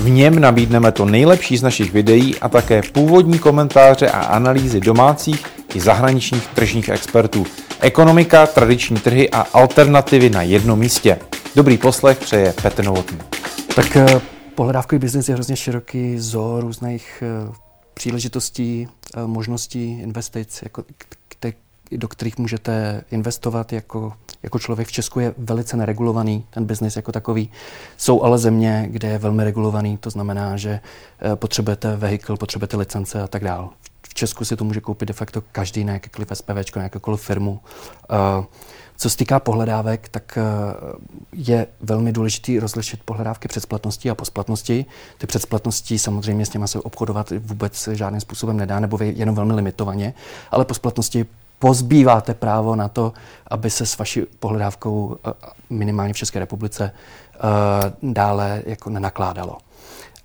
V něm nabídneme to nejlepší z našich videí a také původní komentáře a analýzy domácích i zahraničních tržních expertů. Ekonomika, tradiční trhy a alternativy na jednom místě. Dobrý poslech přeje Petr Novotný. Tak eh, pohledávkový biznis je hrozně široký zoo různých eh, příležitostí, eh, možností, investic, jako, do kterých můžete investovat jako, jako člověk. V Česku je velice neregulovaný ten biznis jako takový. Jsou ale země, kde je velmi regulovaný, to znamená, že potřebujete vehikl, potřebujete licence a tak dále. V Česku si to může koupit de facto každý na jakékoliv SPV, na jakékoliv firmu. Co se týká pohledávek, tak eh, je velmi důležité rozlišit pohledávky předsplatnosti a posplatnosti. Ty předsplatnosti samozřejmě s těma se obchodovat vůbec žádným způsobem nedá, nebo jenom velmi limitovaně, ale posplatnosti pozbýváte právo na to, aby se s vaší pohledávkou eh, minimálně v České republice eh, dále jako nenakládalo.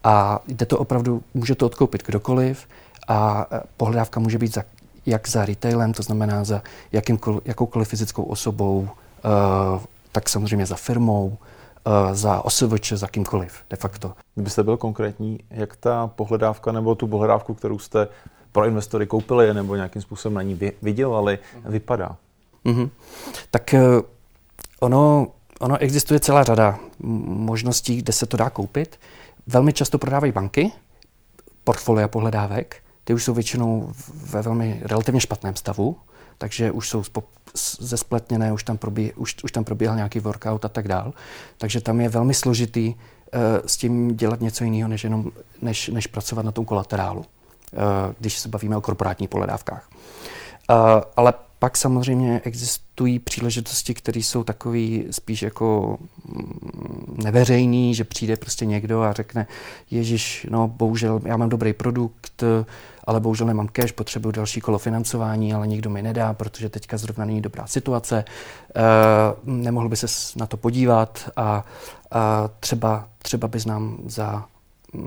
A jde to opravdu, může to odkoupit kdokoliv a pohledávka může být za jak za retailem, to znamená za jakýmkoliv, jakoukoliv fyzickou osobou, tak samozřejmě za firmou, za OSVČ, za kýmkoliv de facto. Kdybyste byl konkrétní, jak ta pohledávka nebo tu pohledávku, kterou jste pro investory koupili nebo nějakým způsobem na ní vydělali, vypadá? Mm-hmm. Tak uh, ono, ono existuje celá řada možností, kde se to dá koupit. Velmi často prodávají banky portfolia pohledávek, ty už jsou většinou ve velmi relativně špatném stavu, takže už jsou zespletněné, už tam, probí, už, už tam probíhal nějaký workout a tak dál. Takže tam je velmi složitý uh, s tím dělat něco jiného, než, jenom, než, než pracovat na tom kolaterálu, uh, když se bavíme o korporátních pohledávkách. Uh, ale pak samozřejmě existují příležitosti, které jsou takový spíš jako mm, neveřejný, že přijde prostě někdo a řekne, Ježíš, no bohužel já mám dobrý produkt, ale bohužel nemám cash, potřebuji další kolo financování, ale nikdo mi nedá, protože teďka zrovna není dobrá situace. E, nemohl by se na to podívat a, a třeba, třeba bys nám za,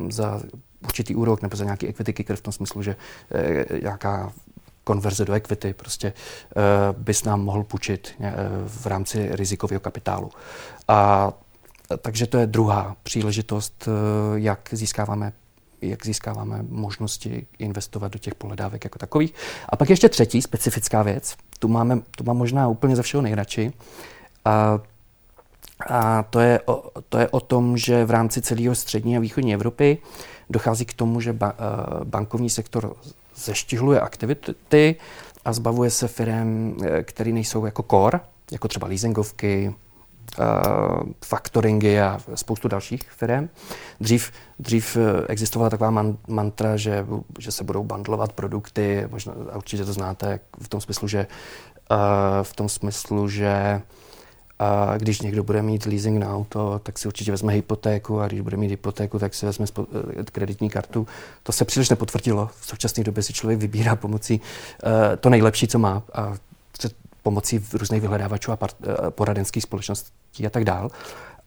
za určitý úrok nebo za nějaký equity kicker v tom smyslu, že e, nějaká konverze do equity, prostě bys nám mohl půjčit v rámci rizikového kapitálu. A takže to je druhá příležitost, jak získáváme jak získáváme možnosti investovat do těch pohledávek jako takových. A pak ještě třetí specifická věc, tu, máme, tu mám možná úplně ze všeho nejradši. A, a to, je o, to je o tom, že v rámci celého střední a východní Evropy dochází k tomu, že ba, bankovní sektor zeštihluje aktivity a zbavuje se firm, eh, které nejsou jako core, jako třeba leasingovky, uh, faktoringy a spoustu dalších firm. Dřív, dřív eh, existovala taková man, mantra, že, že se budou bandlovat produkty, možná určitě to znáte v tom smyslu, že uh, v tom smyslu, že a když někdo bude mít leasing na auto, tak si určitě vezme hypotéku a když bude mít hypotéku, tak si vezme eh, kreditní kartu. To se příliš nepotvrdilo. V současné době si člověk vybírá pomocí uh, to nejlepší, co má. A pomocí různých vyhledávačů a uh, poradenských společností a tak dál.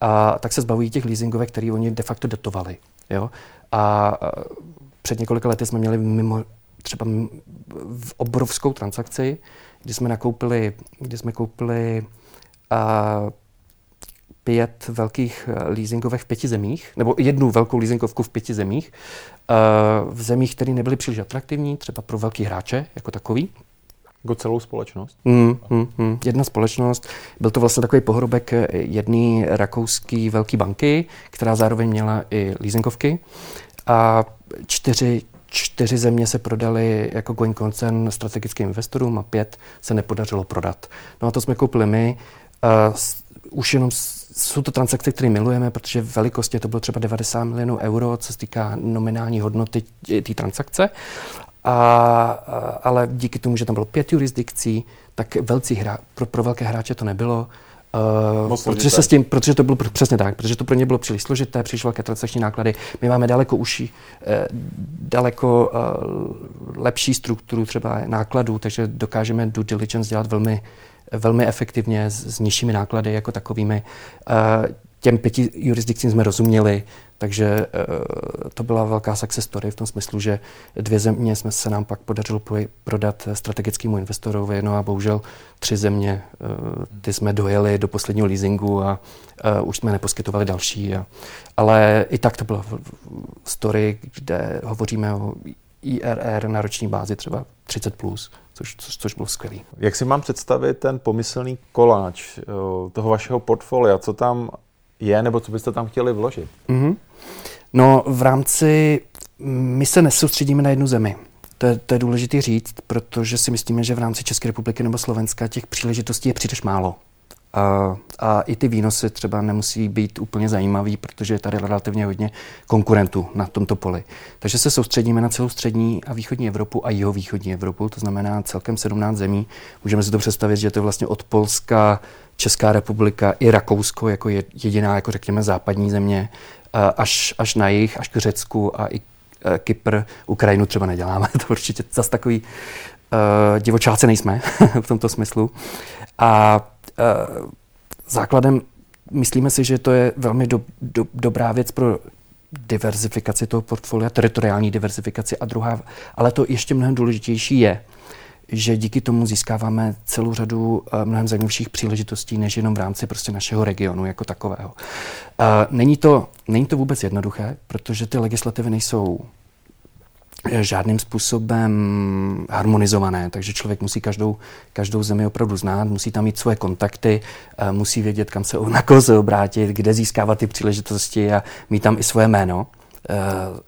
A tak se zbavují těch leasingovek, které oni de facto datovali. Jo? A uh, před několika lety jsme měli mimo třeba v obrovskou transakci, kdy jsme nakoupili, kdy jsme koupili pět velkých eh, leasingovek v pěti zemích, nebo jednu velkou leasingovku v pěti zemích, eh, v zemích, které nebyly příliš atraktivní, třeba pro velký hráče jako takový. Jako celou společnost? Mm, mm, mm. Jedna společnost. Byl to vlastně takový pohrobek eh, jedné rakouské velké banky, která zároveň měla i leasingovky. A čtyři, čtyři země se prodaly jako going concern strategickým investorům a pět se nepodařilo prodat. No a to jsme koupili my. Uh, už jenom jsou to transakce, které milujeme, protože v velikosti to bylo třeba 90 milionů euro, co se týká nominální hodnoty té transakce. A, ale díky tomu, že tam bylo pět jurisdikcí, tak velcí hra, pro, pro velké hráče to nebylo. Moc Uh, protože, složité. se s tím, protože to bylo přesně tak, protože to pro ně bylo příliš složité, příliš velké transakční náklady. My máme daleko uší, eh, daleko eh, lepší strukturu třeba nákladů, takže dokážeme due diligence dělat velmi, velmi efektivně s, s nižšími náklady jako takovými. Eh, těm pěti jurisdikcím jsme rozuměli, takže eh, to byla velká success story v tom smyslu, že dvě země jsme se nám pak podařilo prodat strategickému investorovi, no a bohužel tři země, eh, ty jsme dojeli do posledního leasingu a eh, už jsme neposkytovali další. A, ale i tak to byla story, kde hovoříme o IRR na roční bázi třeba 30+, plus, což, což, což bylo skvělé. Jak si mám představit ten pomyslný koláč eh, toho vašeho portfolia? Co tam je, nebo co byste tam chtěli vložit? Mm-hmm. No v rámci, my se nesoustředíme na jednu zemi. To je, to je důležité říct, protože si myslíme, že v rámci České republiky nebo Slovenska těch příležitostí je příliš málo. A, a i ty výnosy třeba nemusí být úplně zajímavý, protože je tady relativně hodně konkurentů na tomto poli. Takže se soustředíme na celou střední a východní Evropu a jihovýchodní Evropu, to znamená celkem 17 zemí. Můžeme si to představit, že to je vlastně od Polska, Česká republika i Rakousko jako je- jediná, jako řekněme, západní země, až, až na jich, až k Řecku a i eh, Kypr, Ukrajinu třeba neděláme, to určitě zase takový uh, divočáci nejsme v tomto smyslu. A uh, základem myslíme si, že to je velmi do, do, dobrá věc pro diverzifikaci toho portfolia, teritoriální diverzifikaci a druhá, ale to ještě mnohem důležitější je, že díky tomu získáváme celou řadu eh, mnohem zajímavějších příležitostí, než jenom v rámci prostě našeho regionu jako takového. Eh, Není to, není to vůbec jednoduché, protože ty legislativy nejsou žádným způsobem harmonizované, takže člověk musí každou, každou zemi opravdu znát, musí tam mít svoje kontakty, eh, musí vědět, kam se, na koho se obrátit, kde získávat ty příležitosti a mít tam i svoje jméno. Eh,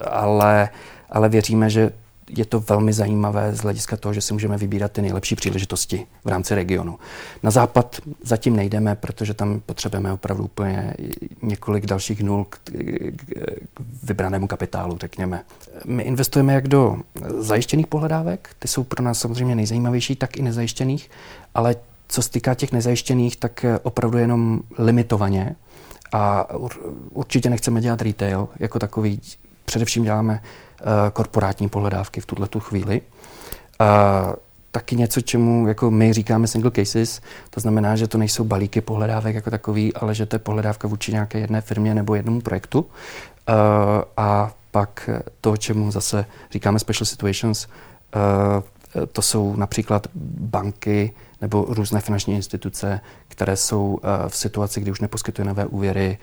Ale, ale věříme, že je to velmi zajímavé z hlediska toho, že si můžeme vybírat ty nejlepší příležitosti v rámci regionu. Na západ zatím nejdeme, protože tam potřebujeme opravdu úplně několik dalších nul k, k, vybranému kapitálu, řekněme. My investujeme jak do zajištěných pohledávek, ty jsou pro nás samozřejmě nejzajímavější, tak i nezajištěných, ale co se týká těch nezajištěných, tak opravdu jenom limitovaně. A ur- určitě nechceme dělat retail jako takový. Především děláme uh, korporátní pohledávky v tuhle tu chvíli. Uh, taky něco, čemu jako my říkáme single cases, to znamená, že to nejsou balíky pohledávek jako takový, ale že to je pohledávka vůči nějaké jedné firmě nebo jednomu projektu. Uh, a pak to, čemu zase říkáme special situations, to jsou například banky nebo různé finanční instituce, které jsou v situaci, kdy už neposkytují nové úvěry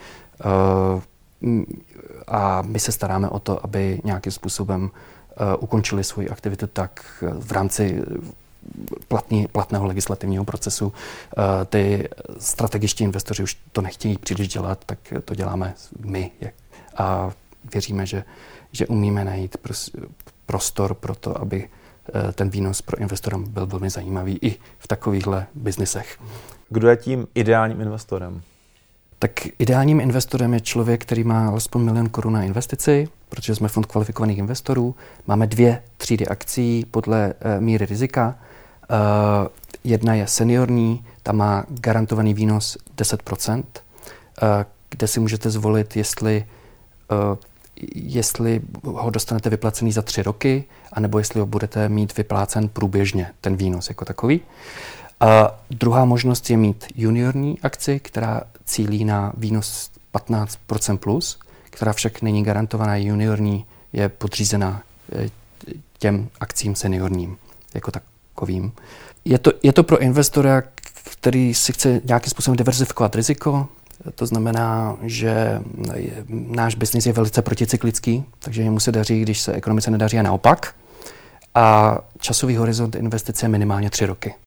a my se staráme o to, aby nějakým způsobem uh, ukončili svoji aktivitu tak uh, v rámci platný, platného legislativního procesu. Ty strategičtí investoři už to nechtějí příliš dělat, tak to děláme my. A věříme, že, že umíme najít pros- prostor pro to, aby eh, ten výnos pro investora byl velmi zajímavý i v takovýchhle biznisech. Kdo je tím ideálním investorem? Tak ideálním investorem je člověk, který má alespoň milion korun na investici, protože jsme fond kvalifikovaných investorů. Máme dvě třídy akcí podle uh, míry rizika. Uh, jedna je seniorní, ta má garantovaný výnos 10%, uh, kde si můžete zvolit, jestli, uh, jestli ho dostanete vyplacený za tři roky, anebo jestli ho budete mít vyplácen průběžně, ten výnos jako takový. A druhá možnost je mít juniorní akci, která cílí na výnos 15% plus, která však není garantovaná juniorní, je podřízená eh, těm akcím seniorním jako takovým. Je to, je to pro investora, který si chce nějakým způsobem diversifikovat riziko, to znamená, že je, náš biznis je velice proticyklický, takže jemu se daří, když se ekonomice nedaří a naopak. A časový horizont investice je minimálně tři roky.